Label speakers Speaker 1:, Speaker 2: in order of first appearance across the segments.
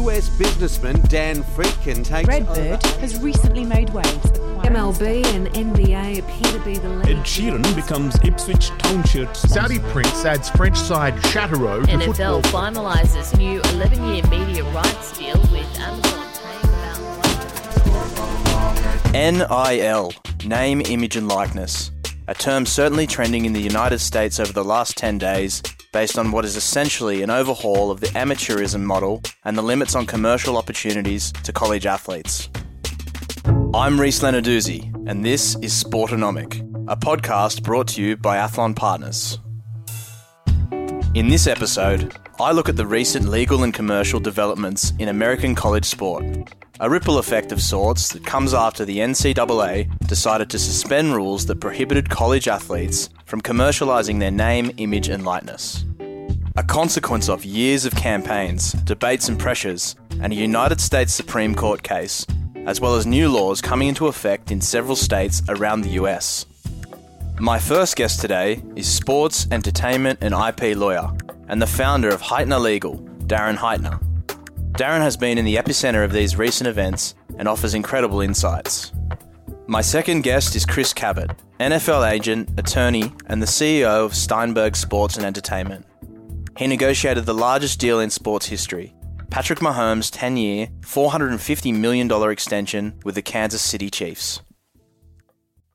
Speaker 1: US businessman Dan Friedkin takes
Speaker 2: Redbird has recently made waves.
Speaker 3: MLB and NBA appear to be the lead.
Speaker 4: Ed Sheeran becomes Ipswich Township.
Speaker 5: Saudi Prince adds French side Châteauroux to
Speaker 6: NFL
Speaker 5: football.
Speaker 6: finalises new 11-year media rights deal with Amazon
Speaker 7: NIL, name, image, and likeness, a term certainly trending in the United States over the last 10 days, based on what is essentially an overhaul of the amateurism model and the limits on commercial opportunities to college athletes. I'm Reese Lenarduzzi, and this is Sportonomic, a podcast brought to you by Athlon Partners. In this episode, I look at the recent legal and commercial developments in American college sport. A ripple effect of sorts that comes after the NCAA decided to suspend rules that prohibited college athletes from commercializing their name, image, and likeness. A consequence of years of campaigns, debates, and pressures, and a United States Supreme Court case, as well as new laws coming into effect in several states around the US. My first guest today is sports, entertainment, and IP lawyer, and the founder of Heitner Legal, Darren Heitner. Darren has been in the epicenter of these recent events and offers incredible insights. My second guest is Chris Cabott, NFL agent, attorney, and the CEO of Steinberg Sports and Entertainment. He negotiated the largest deal in sports history Patrick Mahomes' 10 year, $450 million extension with the Kansas City Chiefs.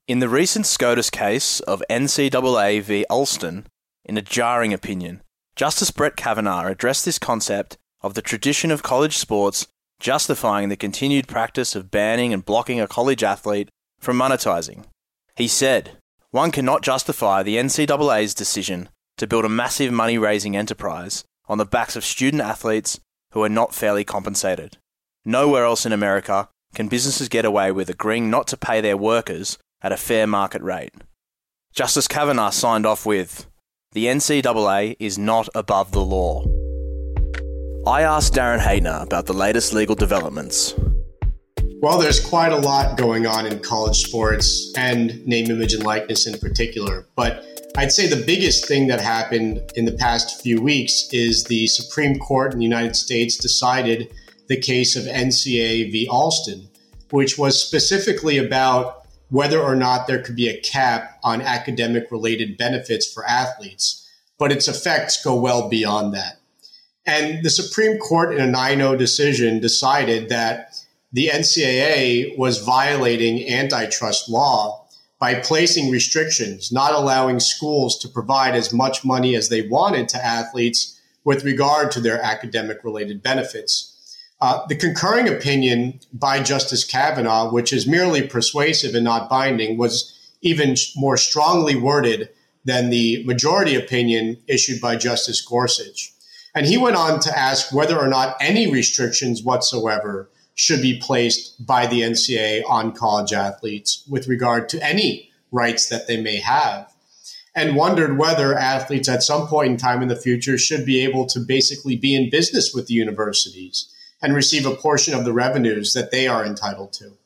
Speaker 7: In the recent SCOTUS case of NCAA v. Alston, in a jarring opinion, Justice Brett Kavanaugh addressed this concept of the tradition of college sports justifying the continued practice of banning and blocking a college athlete from monetizing. He said, One cannot justify the NCAA's decision to build a massive money raising enterprise on the backs of student athletes who are not fairly compensated. Nowhere else in America can businesses get away with agreeing not to pay their workers at a fair market rate. Justice Kavanaugh signed off with, The NCAA is not above the law. I asked Darren Heitner about the latest legal developments.
Speaker 8: Well, there's quite a lot going on in college sports and name, image, and likeness in particular. But I'd say the biggest thing that happened in the past few weeks is the Supreme Court in the United States decided the case of NCAA v. Alston, which was specifically about whether or not there could be a cap on academic related benefits for athletes. But its effects go well beyond that. And the Supreme Court, in a 9 0 decision, decided that the NCAA was violating antitrust law by placing restrictions, not allowing schools to provide as much money as they wanted to athletes with regard to their academic related benefits. Uh, the concurring opinion by Justice Kavanaugh, which is merely persuasive and not binding, was even more strongly worded than the majority opinion issued by Justice Gorsuch. And he went on to ask whether or not any restrictions whatsoever should be placed by the NCAA on college athletes with regard to any rights that they may have, and wondered whether athletes at some point in time in the future should be able to basically be in business with the universities and receive a portion of the revenues that they are entitled to.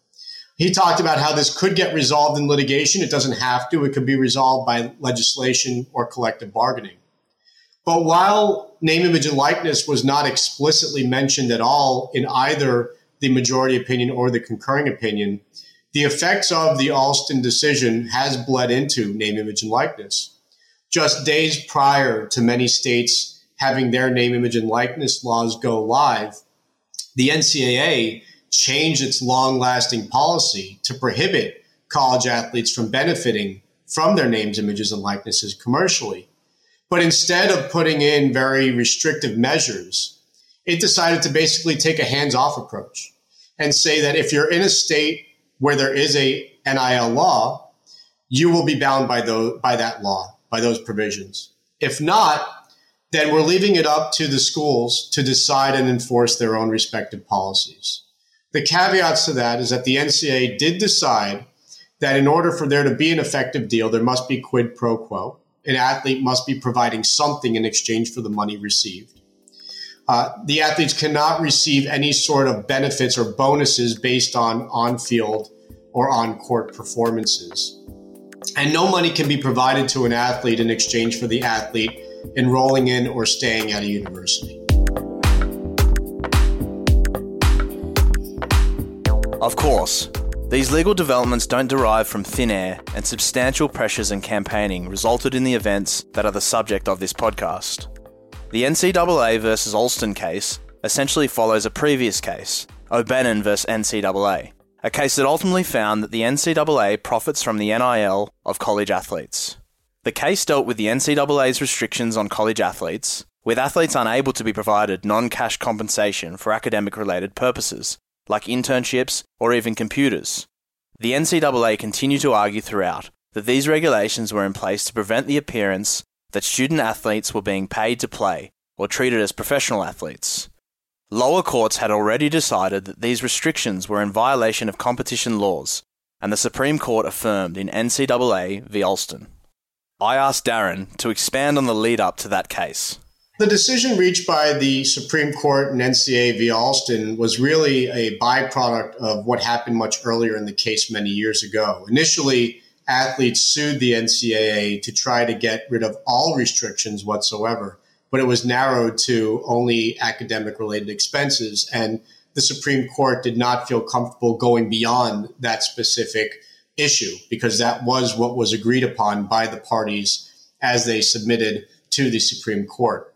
Speaker 8: He talked about how this could get resolved in litigation. It doesn't have to, it could be resolved by legislation or collective bargaining. But while name, image, and likeness was not explicitly mentioned at all in either the majority opinion or the concurring opinion, the effects of the Alston decision has bled into name, image, and likeness. Just days prior to many states having their name, image, and likeness laws go live, the NCAA changed its long lasting policy to prohibit college athletes from benefiting from their names, images, and likenesses commercially. But instead of putting in very restrictive measures, it decided to basically take a hands off approach and say that if you're in a state where there is a NIL law, you will be bound by those, by that law, by those provisions. If not, then we're leaving it up to the schools to decide and enforce their own respective policies. The caveats to that is that the NCAA did decide that in order for there to be an effective deal, there must be quid pro quo. An athlete must be providing something in exchange for the money received. Uh, the athletes cannot receive any sort of benefits or bonuses based on on field or on court performances. And no money can be provided to an athlete in exchange for the athlete enrolling in or staying at a university.
Speaker 7: Of course, these legal developments don't derive from thin air, and substantial pressures and campaigning resulted in the events that are the subject of this podcast. The NCAA versus Alston case essentially follows a previous case, O'Bannon versus NCAA, a case that ultimately found that the NCAA profits from the NIL of college athletes. The case dealt with the NCAA's restrictions on college athletes, with athletes unable to be provided non cash compensation for academic related purposes, like internships or even computers. The NCAA continued to argue throughout that these regulations were in place to prevent the appearance that student athletes were being paid to play or treated as professional athletes. Lower courts had already decided that these restrictions were in violation of competition laws, and the Supreme Court affirmed in NCAA v. Alston. I asked Darren to expand on the lead up to that case.
Speaker 8: The decision reached by the Supreme Court in NCAA v. Alston was really a byproduct of what happened much earlier in the case many years ago. Initially, athletes sued the NCAA to try to get rid of all restrictions whatsoever, but it was narrowed to only academic related expenses. And the Supreme Court did not feel comfortable going beyond that specific issue because that was what was agreed upon by the parties as they submitted to the Supreme Court.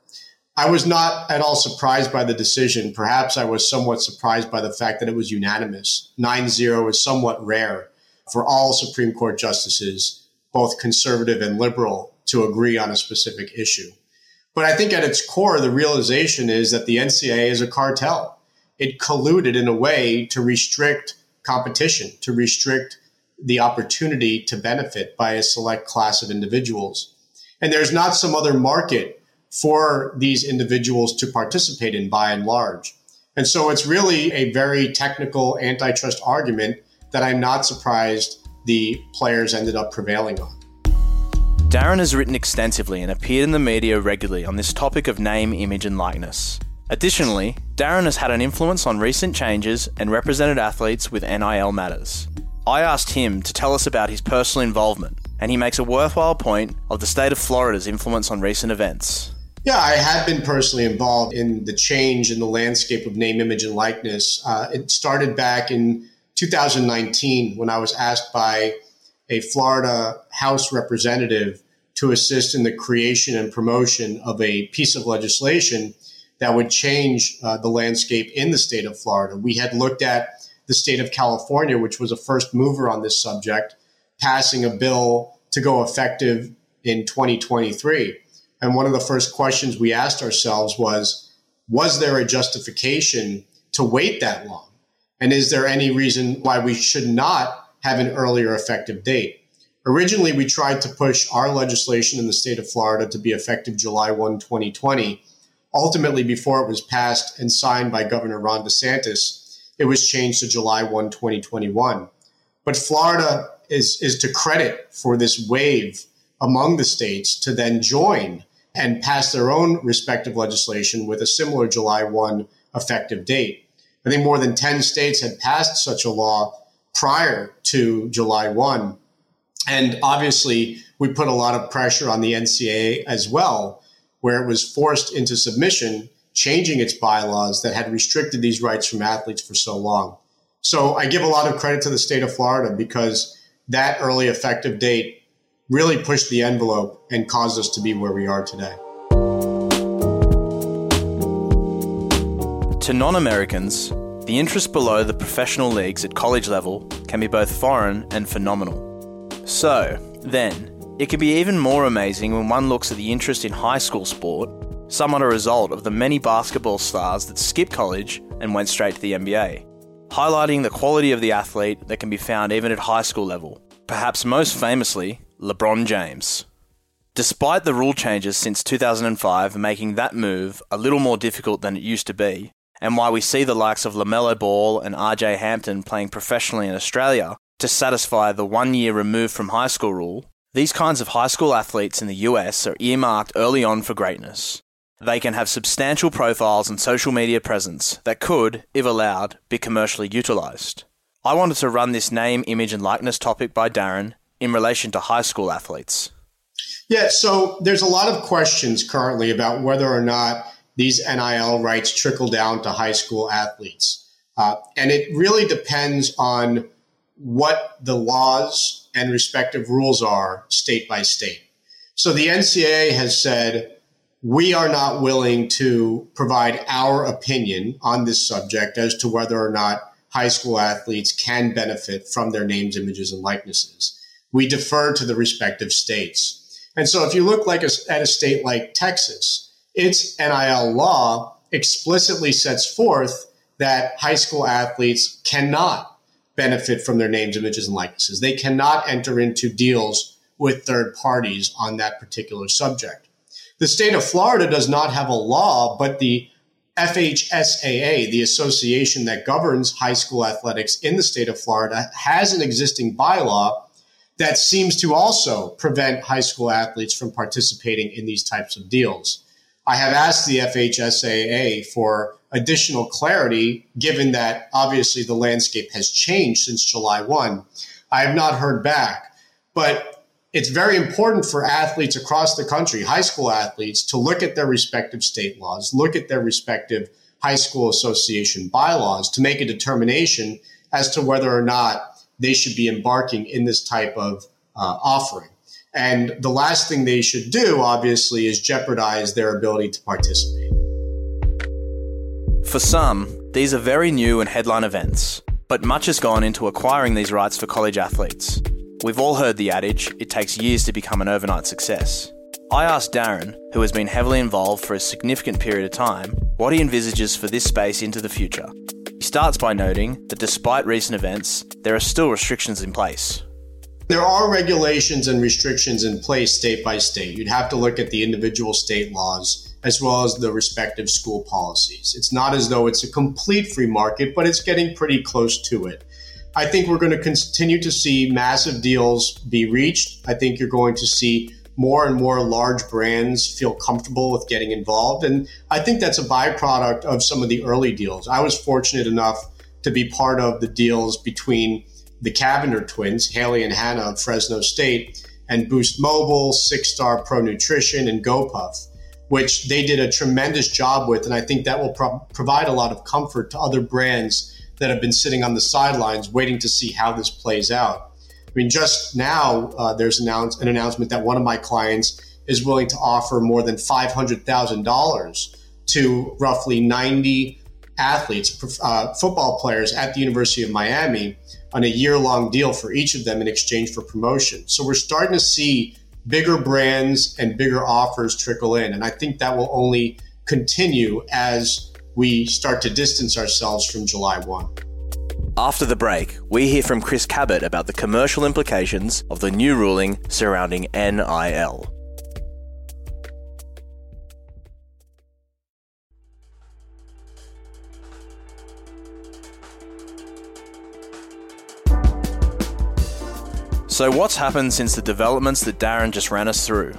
Speaker 8: I was not at all surprised by the decision. Perhaps I was somewhat surprised by the fact that it was unanimous. 9 0 is somewhat rare for all Supreme Court justices, both conservative and liberal, to agree on a specific issue. But I think at its core, the realization is that the NCAA is a cartel. It colluded in a way to restrict competition, to restrict the opportunity to benefit by a select class of individuals. And there's not some other market for these individuals to participate in by and large. And so it's really a very technical antitrust argument that I'm not surprised the players ended up prevailing on.
Speaker 7: Darren has written extensively and appeared in the media regularly on this topic of name, image, and likeness. Additionally, Darren has had an influence on recent changes and represented athletes with NIL matters. I asked him to tell us about his personal involvement, and he makes a worthwhile point of the state of Florida's influence on recent events.
Speaker 8: Yeah, I have been personally involved in the change in the landscape of name, image, and likeness. Uh, it started back in 2019 when I was asked by a Florida House representative to assist in the creation and promotion of a piece of legislation that would change uh, the landscape in the state of Florida. We had looked at the state of California, which was a first mover on this subject, passing a bill to go effective in 2023. And one of the first questions we asked ourselves was Was there a justification to wait that long? And is there any reason why we should not have an earlier effective date? Originally, we tried to push our legislation in the state of Florida to be effective July 1, 2020. Ultimately, before it was passed and signed by Governor Ron DeSantis, it was changed to July 1, 2021. But Florida is, is to credit for this wave among the states to then join and pass their own respective legislation with a similar July 1 effective date. I think more than 10 states had passed such a law prior to July 1. And obviously, we put a lot of pressure on the NCAA as well, where it was forced into submission, changing its bylaws that had restricted these rights from athletes for so long. So I give a lot of credit to the state of Florida because that early effective date really pushed the envelope and caused us to be where we are today.
Speaker 7: To non Americans, the interest below the professional leagues at college level can be both foreign and phenomenal. So, then, it can be even more amazing when one looks at the interest in high school sport, somewhat a result of the many basketball stars that skipped college and went straight to the NBA, highlighting the quality of the athlete that can be found even at high school level, perhaps most famously LeBron James. Despite the rule changes since 2005 making that move a little more difficult than it used to be, and why we see the likes of LaMelo Ball and RJ Hampton playing professionally in Australia to satisfy the one year removed from high school rule, these kinds of high school athletes in the US are earmarked early on for greatness. They can have substantial profiles and social media presence that could, if allowed, be commercially utilised. I wanted to run this name, image, and likeness topic by Darren in relation to high school athletes?
Speaker 8: Yeah, so there's a lot of questions currently about whether or not these NIL rights trickle down to high school athletes. Uh, and it really depends on what the laws and respective rules are state by state. So the NCAA has said, we are not willing to provide our opinion on this subject as to whether or not high school athletes can benefit from their names, images, and likenesses. We defer to the respective states. And so if you look like a, at a state like Texas, its NIL law explicitly sets forth that high school athletes cannot benefit from their names, images, and likenesses. They cannot enter into deals with third parties on that particular subject. The state of Florida does not have a law, but the FHSAA, the association that governs high school athletics in the state of Florida, has an existing bylaw that seems to also prevent high school athletes from participating in these types of deals. I have asked the FHSAA for additional clarity, given that obviously the landscape has changed since July 1. I have not heard back, but it's very important for athletes across the country, high school athletes, to look at their respective state laws, look at their respective high school association bylaws to make a determination as to whether or not they should be embarking in this type of uh, offering. And the last thing they should do, obviously, is jeopardize their ability to participate.
Speaker 7: For some, these are very new and headline events, but much has gone into acquiring these rights for college athletes. We've all heard the adage, it takes years to become an overnight success. I asked Darren, who has been heavily involved for a significant period of time, what he envisages for this space into the future. Starts by noting that despite recent events, there are still restrictions in place.
Speaker 8: There are regulations and restrictions in place state by state. You'd have to look at the individual state laws as well as the respective school policies. It's not as though it's a complete free market, but it's getting pretty close to it. I think we're going to continue to see massive deals be reached. I think you're going to see more and more large brands feel comfortable with getting involved. And I think that's a byproduct of some of the early deals. I was fortunate enough to be part of the deals between the Cavinder twins, Haley and Hannah of Fresno State, and Boost Mobile, Six Star Pro Nutrition, and GoPuff which they did a tremendous job with. And I think that will pro- provide a lot of comfort to other brands that have been sitting on the sidelines waiting to see how this plays out. I mean, just now, uh, there's announced, an announcement that one of my clients is willing to offer more than $500,000 to roughly 90 athletes, uh, football players at the University of Miami on a year long deal for each of them in exchange for promotion. So we're starting to see bigger brands and bigger offers trickle in. And I think that will only continue as we start to distance ourselves from July 1.
Speaker 7: After the break, we hear from Chris Cabott about the commercial implications of the new ruling surrounding NIL. So, what's happened since the developments that Darren just ran us through?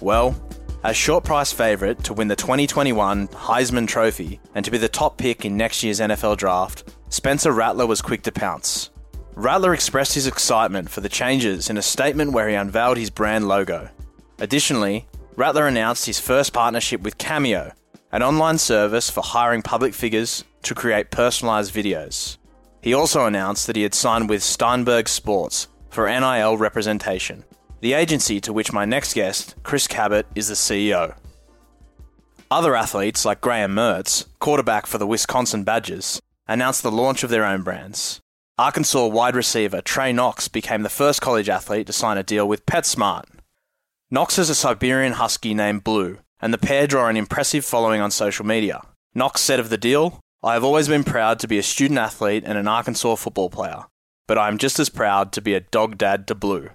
Speaker 7: Well, as short price favourite to win the 2021 Heisman Trophy and to be the top pick in next year's NFL draft, Spencer Rattler was quick to pounce. Rattler expressed his excitement for the changes in a statement where he unveiled his brand logo. Additionally, Rattler announced his first partnership with Cameo, an online service for hiring public figures to create personalised videos. He also announced that he had signed with Steinberg Sports for NIL representation, the agency to which my next guest, Chris Cabott, is the CEO. Other athletes like Graham Mertz, quarterback for the Wisconsin Badgers, announced the launch of their own brands. Arkansas wide receiver Trey Knox became the first college athlete to sign a deal with PetSmart. Knox is a Siberian Husky named Blue, and the pair draw an impressive following on social media. Knox said of the deal, I have always been proud to be a student athlete and an Arkansas football player but I am just as proud to be a dog dad to Blue.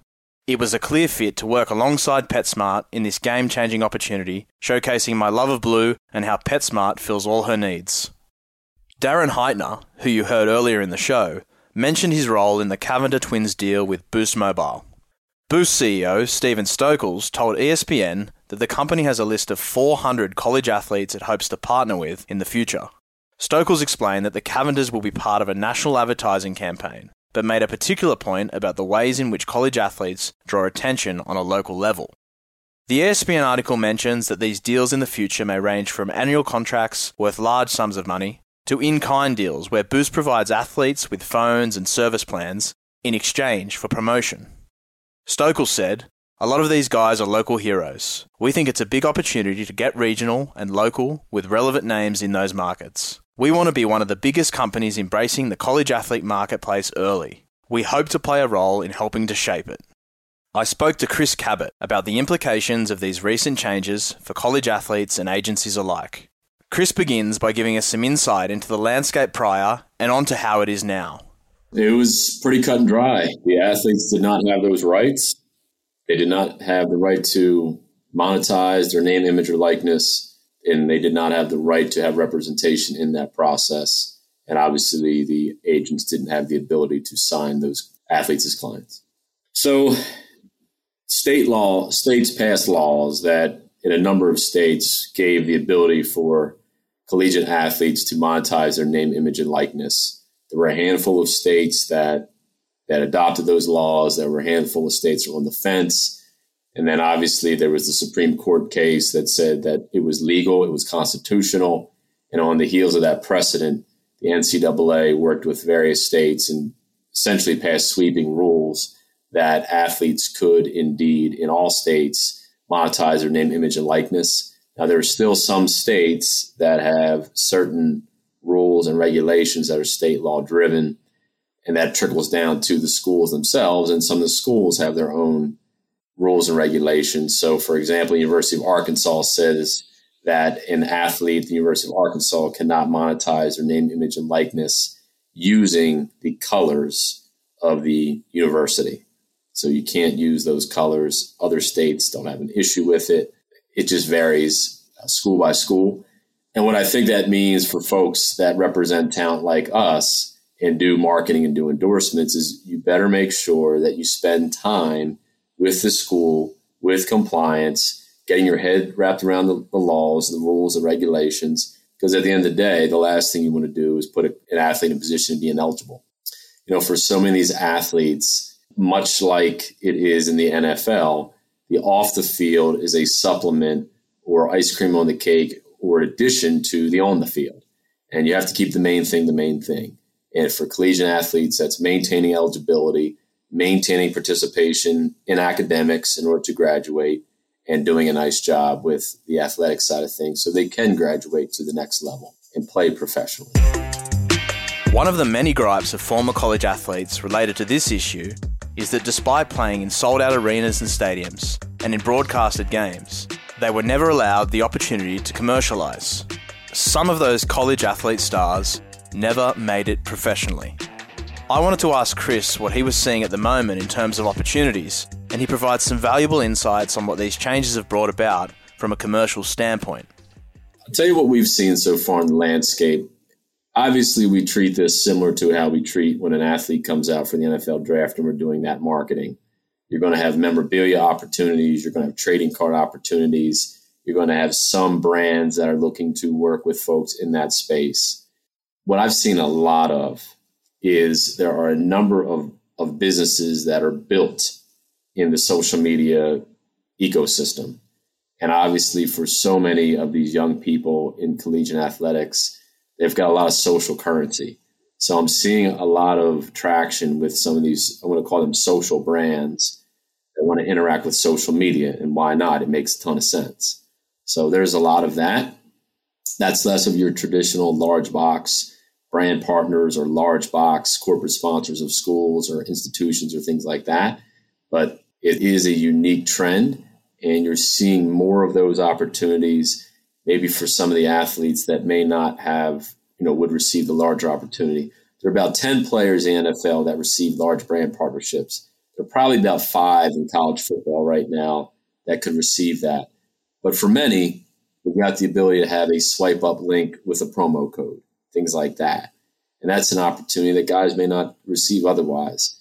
Speaker 7: It was a clear fit to work alongside PetSmart in this game changing opportunity, showcasing my love of Blue and how PetSmart fills all her needs. Darren Heitner, who you heard earlier in the show, mentioned his role in the Cavinder Twins deal with Boost Mobile. Boost CEO Stephen Stokols told ESPN that the company has a list of 400 college athletes it hopes to partner with in the future. Stokels explained that the Cavinders will be part of a national advertising campaign but made a particular point about the ways in which college athletes draw attention on a local level. The ESPN article mentions that these deals in the future may range from annual contracts worth large sums of money to in kind deals where Boost provides athletes with phones and service plans in exchange for promotion. Stokel said, A lot of these guys are local heroes. We think it's a big opportunity to get regional and local with relevant names in those markets. We want to be one of the biggest companies embracing the college athlete marketplace early. We hope to play a role in helping to shape it. I spoke to Chris Cabott about the implications of these recent changes for college athletes and agencies alike. Chris begins by giving us some insight into the landscape prior and on to how it is now.
Speaker 9: It was pretty cut and dry. The athletes did not have those rights. They did not have the right to monetize their name, image, or likeness, and they did not have the right to have representation in that process. And obviously, the agents didn't have the ability to sign those athletes as clients. So, state law, states passed laws that in a number of states gave the ability for collegiate athletes to monetize their name, image, and likeness. There were a handful of states that that adopted those laws. There were a handful of states that were on the fence. And then obviously there was the Supreme Court case that said that it was legal, it was constitutional. And on the heels of that precedent, the NCAA worked with various states and essentially passed sweeping rules that athletes could indeed, in all states, monetize their name, image, and likeness. Now, there are still some states that have certain rules and regulations that are state law driven, and that trickles down to the schools themselves. And some of the schools have their own rules and regulations. So, for example, University of Arkansas says that an athlete at the University of Arkansas cannot monetize their name, image, and likeness using the colors of the university. So you can't use those colors. Other states don't have an issue with it. It just varies uh, school by school. And what I think that means for folks that represent talent like us and do marketing and do endorsements is you better make sure that you spend time with the school, with compliance, getting your head wrapped around the, the laws, the rules, the regulations. Because at the end of the day, the last thing you want to do is put a, an athlete in a position to be ineligible. You know, for so many of these athletes, much like it is in the NFL, the off the field is a supplement or ice cream on the cake or addition to the on the field. And you have to keep the main thing the main thing. And for collegiate athletes, that's maintaining eligibility, maintaining participation in academics in order to graduate, and doing a nice job with the athletic side of things so they can graduate to the next level and play professionally.
Speaker 7: One of the many gripes of former college athletes related to this issue is that despite playing in sold out arenas and stadiums and in broadcasted games, they were never allowed the opportunity to commercialise. Some of those college athlete stars never made it professionally. I wanted to ask Chris what he was seeing at the moment in terms of opportunities, and he provides some valuable insights on what these changes have brought about from a commercial standpoint.
Speaker 9: I'll tell you what we've seen so far in the landscape obviously we treat this similar to how we treat when an athlete comes out for the NFL draft and we're doing that marketing. You're going to have memorabilia opportunities, you're going to have trading card opportunities, you're going to have some brands that are looking to work with folks in that space. What I've seen a lot of is there are a number of, of businesses that are built in the social media ecosystem. And obviously, for so many of these young people in collegiate athletics, they've got a lot of social currency. So I'm seeing a lot of traction with some of these, I want to call them social brands that want to interact with social media. And why not? It makes a ton of sense. So there's a lot of that. That's less of your traditional large box brand partners or large box corporate sponsors of schools or institutions or things like that. But it is a unique trend, and you're seeing more of those opportunities maybe for some of the athletes that may not have, you know, would receive the larger opportunity. There are about 10 players in NFL that receive large brand partnerships. There are probably about five in college football right now that could receive that. But for many, we've got the ability to have a swipe up link with a promo code, things like that. And that's an opportunity that guys may not receive otherwise.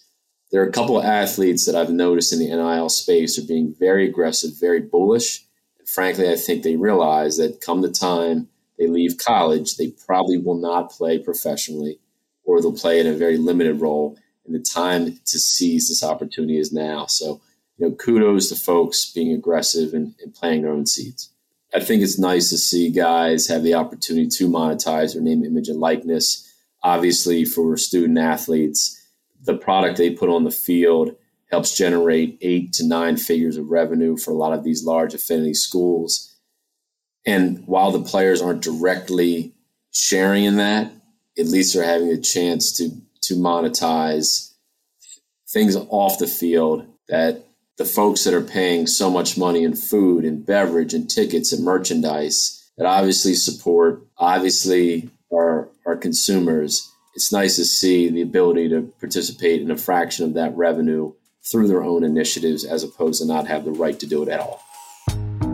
Speaker 9: There are a couple of athletes that I've noticed in the NIL space are being very aggressive, very bullish, frankly, I think they realize that come the time they leave college, they probably will not play professionally or they'll play in a very limited role. And the time to seize this opportunity is now. So, you know, kudos to folks being aggressive and, and planting their own seeds. I think it's nice to see guys have the opportunity to monetize their name, image, and likeness. Obviously, for student athletes, the product they put on the field helps generate eight to nine figures of revenue for a lot of these large affinity schools. And while the players aren't directly sharing in that, at least they're having a chance to to monetize things off the field that the folks that are paying so much money in food and beverage and tickets and merchandise that obviously support obviously our our consumers it's nice to see the ability to participate in a fraction of that revenue through their own initiatives as opposed to not have the right to do it at all.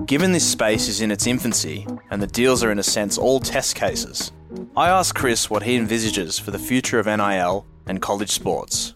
Speaker 7: Given this space is in its infancy and the deals are in a sense all test cases, I asked Chris what he envisages for the future of NIL and college sports.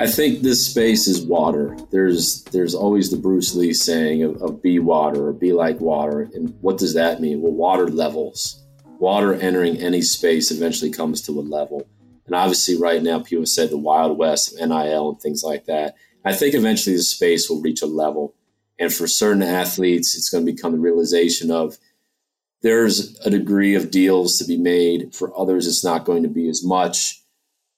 Speaker 9: I think this space is water. There's there's always the Bruce Lee saying of, of be water or be like water. And what does that mean? Well, water levels. Water entering any space eventually comes to a level. And obviously, right now, people have said the Wild West of NIL and things like that. I think eventually the space will reach a level. And for certain athletes, it's going to become the realization of there's a degree of deals to be made. For others, it's not going to be as much.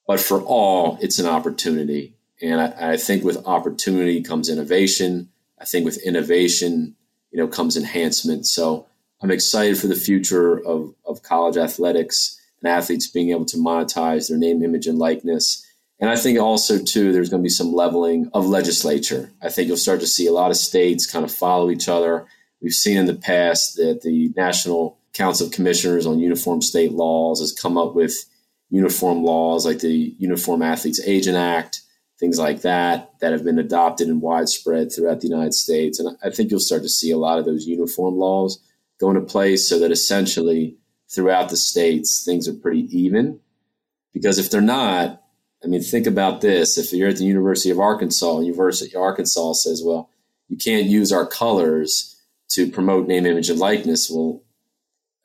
Speaker 9: But for all, it's an opportunity. And I, I, think with opportunity comes innovation. I think with innovation, you know, comes enhancement. So I'm excited for the future of, of college athletics and athletes being able to monetize their name, image, and likeness. And I think also too, there's going to be some leveling of legislature. I think you'll start to see a lot of states kind of follow each other. We've seen in the past that the National Council of Commissioners on Uniform State Laws has come up with uniform laws like the Uniform Athletes Agent Act, things like that, that have been adopted and widespread throughout the United States. And I think you'll start to see a lot of those uniform laws go into place so that essentially throughout the states, things are pretty even. Because if they're not, I mean, think about this. If you're at the University of Arkansas, University of Arkansas says, well, you can't use our colors to promote name, image, and likeness. Well,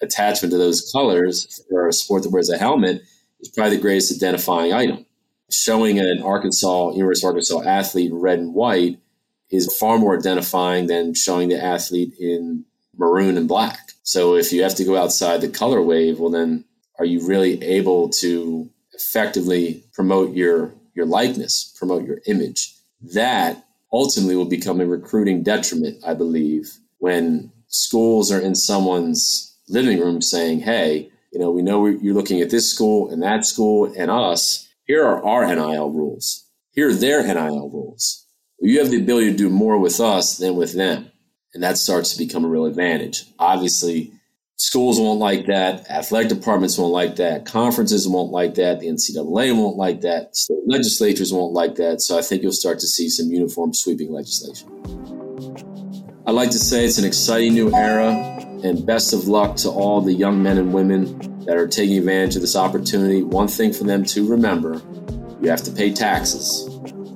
Speaker 9: attachment to those colors for a sport that wears a helmet is probably the greatest identifying item. Showing an Arkansas, University of Arkansas athlete in red and white is far more identifying than showing the athlete in maroon and black. So if you have to go outside the color wave, well, then are you really able to effectively promote your, your likeness, promote your image? That ultimately will become a recruiting detriment, I believe, when schools are in someone's living room saying, hey, you know, we know you're looking at this school and that school and us. Here are our NIL rules. Here are their NIL rules. You have the ability to do more with us than with them. And that starts to become a real advantage. Obviously, schools won't like that. Athletic departments won't like that. Conferences won't like that. The NCAA won't like that. State legislatures won't like that. So I think you'll start to see some uniform sweeping legislation. I'd like to say it's an exciting new era and best of luck to all the young men and women that are taking advantage of this opportunity. One thing for them to remember you have to pay taxes.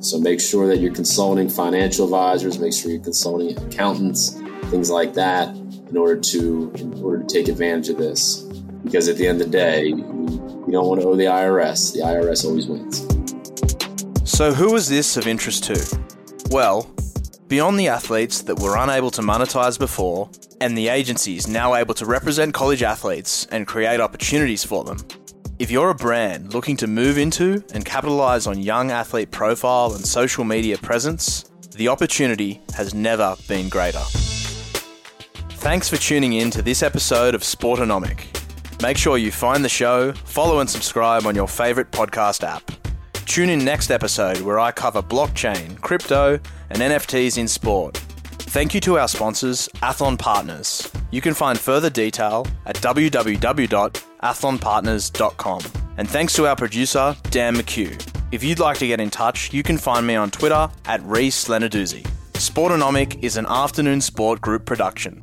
Speaker 9: So make sure that you're consulting financial advisors, make sure you're consulting accountants, things like that, in order to in order to take advantage of this. Because at the end of the day, you, don't want to owe the IRS. The IRS always wins.
Speaker 7: So who is this of interest to? Well, beyond the athletes that were unable to monetize before, and the agencies now able to represent college athletes and create opportunities for them. If you're a brand looking to move into and capitalize on young athlete profile and social media presence, the opportunity has never been greater. Thanks for tuning in to this episode of Sportonomic. Make sure you find the show, follow and subscribe on your favorite podcast app. Tune in next episode where I cover blockchain, crypto, and NFTs in sport Thank you to our sponsors, Athlon Partners. You can find further detail at www.athlonpartners.com. And thanks to our producer, Dan McHugh. If you'd like to get in touch, you can find me on Twitter at Reese Lenarduzzi. Sportonomic is an afternoon sport group production.